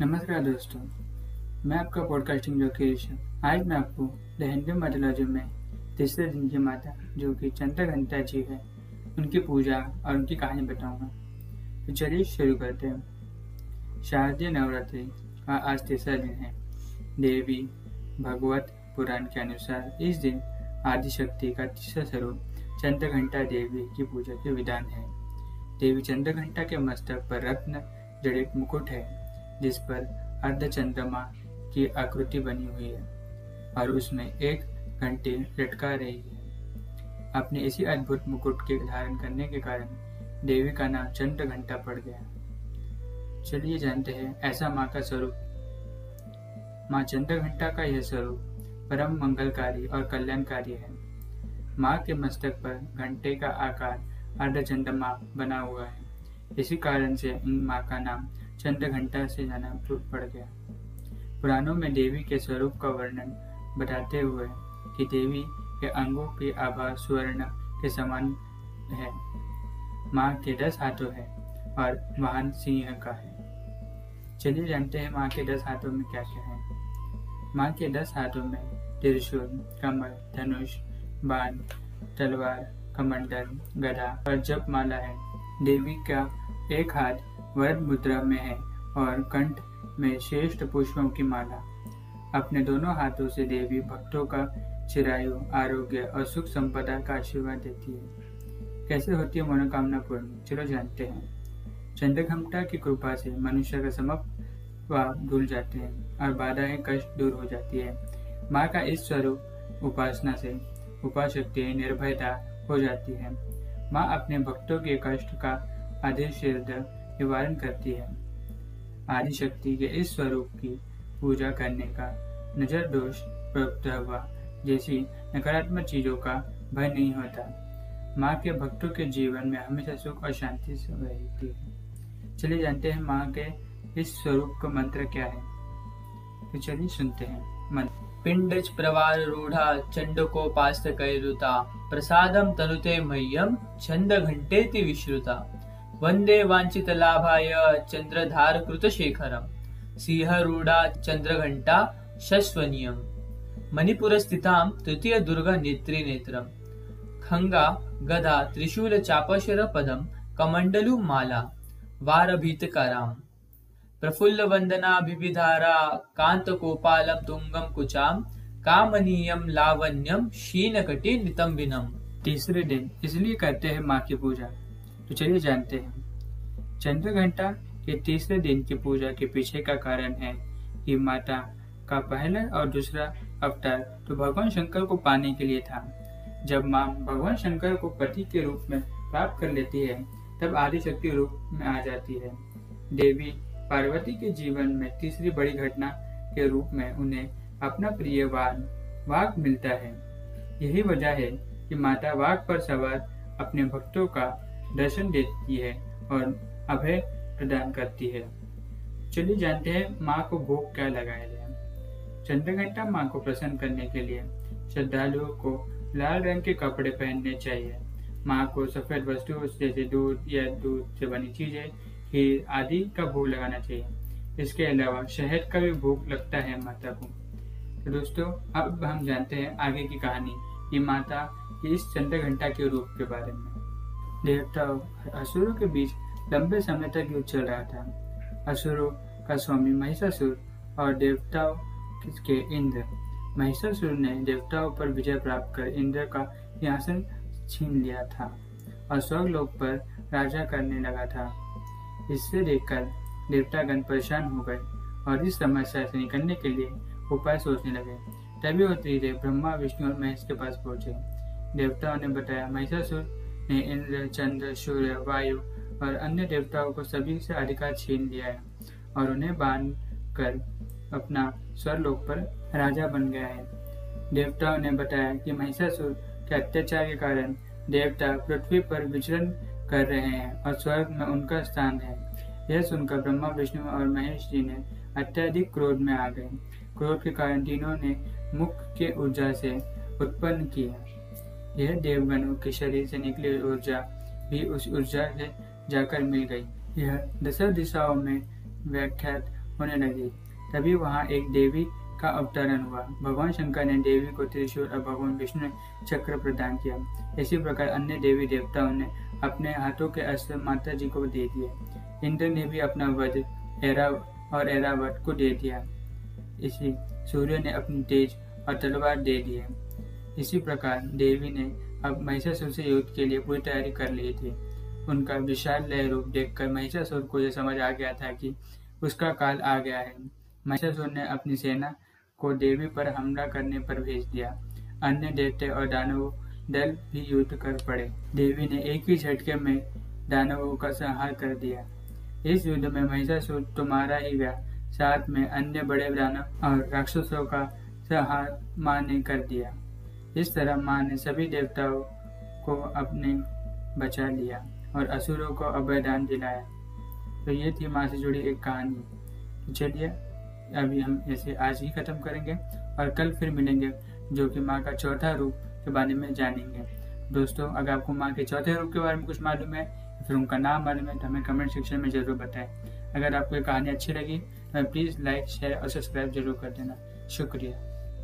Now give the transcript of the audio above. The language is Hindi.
नमस्कार दोस्तों, मैं आपका पॉडकास्टिंग जो आज मैं आपको द हिंदू मैथोलॉजी में तीसरे दिन की माता, जो कि चंद्र घंटा जी है, उनकी पूजा और उनकी कहानी बताऊँगा। तो चलिए शुरू करते हैं। शारदीय नवरात्रि का आज तीसरा दिन है। देवी भगवत पुराण के अनुसार इस दिन आदिशक्ति का तीसरा स्वरूप चंद्र घंटा देवी की पूजा के विधान है। देवी चंद्र घंटा के मस्तक पर रत्न जड़ित मुकुट है। जिस पर अर्ध चंद्रमा की आकृति बनी हुई है और उसमें एक घंटे लटका रही है। अपने इसी अद्भुत मुकुट के धारण करने के कारण देवी का नाम चंद्र घंटा पड़ गया। चलिए जानते हैं, ऐसा माँ का स्वरूप। माँ चंद्र घंटा का यह स्वरूप परम मंगलकारी और कल्याणकारी है। माँ के मस्तक पर घंटे का आकार अर्ध चंद्रमा बना हुआ है। इसी कारण से माँ का नाम चंद्र घंटा से जाना पड़ गया। पुराणों में देवी के स्वरूप का वर्णन बताते हुए कि देवी के अंगों की आभा, स्वर्ण के समान है। माँ के दस हाथों है और वाहन सिंह का है। चलिए जानते हैं माँ के दस हाथों में क्या क्या है। माँ के दस हाथों में त्रिशूल, कमल, धनुष, बाण, तलवार, कमंडल, गदा और जप माला है। देवी का एक हाथ वरद मुद्रा में है और कंठ में श्रेष्ठ पुष्पों की माला। अपने दोनों हाथों से देवी भक्तों का चिरायु, आरोग्य और सुख संपदा का आशीर्वाद देती है। कैसे होती है मनोकामना पूर्ण? चलो जानते हैं। चंद्रघमटा की कृपा से मनुष्य का समप भूल जाते हैं और बाधाएँ, कष्ट दूर हो जाती है। माँ का इस स्वरूप उपासना से उपाशक्ति निर्भयता हो जाती है। माँ अपने भक्तों के कष्ट का आदेश निवारण करती है। आदि शक्ति के इस स्वरूप की पूजा करने का नज़र दोष प्राप्त हुआ, जैसी नकारात्मक चीज़ों का भय नहीं होता। माँ के भक्तों के जीवन में हमेशा सुख और शांति रहती है। चलिए जानते हैं माँ के इस स्वरूप का मंत्र क्या है। तो चलिए सुनते हैं मंत्र। पिंडच प्रवार रूढ़ा पास्त कैरुता, प्रसादम तनुते मह्यम, छंद घंटे विश्रुता। वंदे वांछित लाभाय चंद्रधार कृतशेखरम, सिंहरूढ़ा चंद्रघंटा शश्वनियम, मणिपुर स्थितां तृतीय दुर्गा नेत्री नेत्रम, खंगा गदा त्रिशूल चापशर पदम, कमंडलु माला, वारभीतकाराम। प्रफुल्ल वंदनाभिविधारा कांत कोपालम तुंगम कुचाम, कामनीयम लावण्यम, शीनकटी नितंबिनम। तीसरे दिन इसलिए करते हैं माँ की पूजा। तो चलिए जानते हैं। चंद्र घंटा के तीसरे दिन की पूजा के पीछे का कारण है कि माता का पहला और दूसरा अवतार तो भगवान शंकर को पाने के लिए था। जब माँ भगवान शंकर को पति के रूप में प्राप्त कर लेती है, तब आदि शक्ति रूप में आ जाती है। देवी पार्वती के जीवन में तीसरी बड़ी घटना के रूप में उन्हें अपना प्रिय वान वाघ मिलता है। यही वजह है कि माता वाघ पर सवार अपने भक्तों का दर्शन देती है और अभय प्रदान करती है। चलिए जानते हैं माँ को भोग क्या लगाया जाए चंद्रघंटा माँ को प्रसन्न करने के लिए श्रद्धालुओं को लाल रंग के कपड़े पहनने चाहिए। माँ को सफ़ेद वस्तु जैसे दूध या दूध से बनी चीज़ें, खीर आदि का भोग लगाना चाहिए। इसके अलावा शहद का भी भोग लगता है माता को। तो दोस्तों, अब हम जानते हैं आगे की कहानी कि माता की इस चंद्र घंटा के रूप के बारे में। देवताओं असुरों के बीच लंबे समय तक युद्ध चल रहा था। असुरों का स्वामी महिषासुर और देवताओं के इंद्र। महिषासुर ने देवताओं पर विजय प्राप्त कर इंद्र का सिंहासन छीन लिया था और स्वर्गलोक पर राजा करने लगा था। इससे देखकर देवतागण परेशान हो गए और इस समस्या से निकलने के लिए उपाय सोचने लगे। तभी वो धीरे ब्रह्मा, विष्णु और महेश के पास पहुँचे। देवताओं ने बताया, महिषासुर ने इंद्र, चंद्र, सूर्य, वायु और अन्य देवताओं को सभी से अधिकार छीन लिया है और उन्हें बाँध कर अपना स्वरलोक पर राजा बन गया है। देवताओं ने बताया कि महिषासुर के अत्याचार के कारण देवता पृथ्वी पर विचरण कर रहे हैं और स्वर्ग में उनका स्थान है। यह सुनकर ब्रह्मा, विष्णु और महेश जी ने अत्यधिक क्रोध में आ गए। क्रोध के कारण तीनों ने मुख के ऊर्जा से उत्पन्न किया। यह देवगणों के शरीर से निकली ऊर्जा भी उस ऊर्जा से जाकर मिल गई। यह दस दिशाओं में व्याख्यात होने लगी। तभी वहाँ एक देवी का अवतरण हुआ। भगवान शंकर ने देवी को त्रिशूल और भगवान विष्णु ने चक्र प्रदान किया। इसी प्रकार अन्य देवी देवताओं ने अपने हाथों के अस्त्र माता जी को दे दिए। इंद्र ने भी अपना वध एरा और एरावत को दे दिया। इसी सूर्य ने अपनी तेज और तलवार दे दी इसी प्रकार देवी ने अब महिषासुर से युद्ध के लिए पूरी तैयारी कर ली थी। उनका विशाल लय रूप देखकर महिषासुर को यह समझ आ गया था कि उसका काल आ गया है। महिषासुर ने अपनी सेना को देवी पर हमला करने पर भेज दिया। अन्य देवते और दानवों दल भी युद्ध कर पड़े। देवी ने एक ही झटके में दानवों का संहार कर दिया। इस युद्ध में महिषासुर तुम्हारा ही गया साथ में अन्य बड़े दानव और राक्षसों का संहार माँ ने कर दिया। इस तरह माँ ने सभी देवताओं को अपने बचा लिया और असुरों को अभयदान दिलाया तो ये थी माँ से जुड़ी एक कहानी। तो चलिए, अभी हम इसे आज ही खत्म करेंगे और कल फिर मिलेंगे, जो कि माँ का चौथा रूप के बारे में जानेंगे। दोस्तों, अगर आपको माँ के चौथे रूप के बारे में कुछ मालूम है फिर उनका नाम मालूम है तो हमें कमेंट सेक्शन में ज़रूर बताएँ। अगर आपको ये कहानी अच्छी लगी तो प्लीज़ लाइक, शेयर और सब्सक्राइब ज़रूर कर देना। शुक्रिया।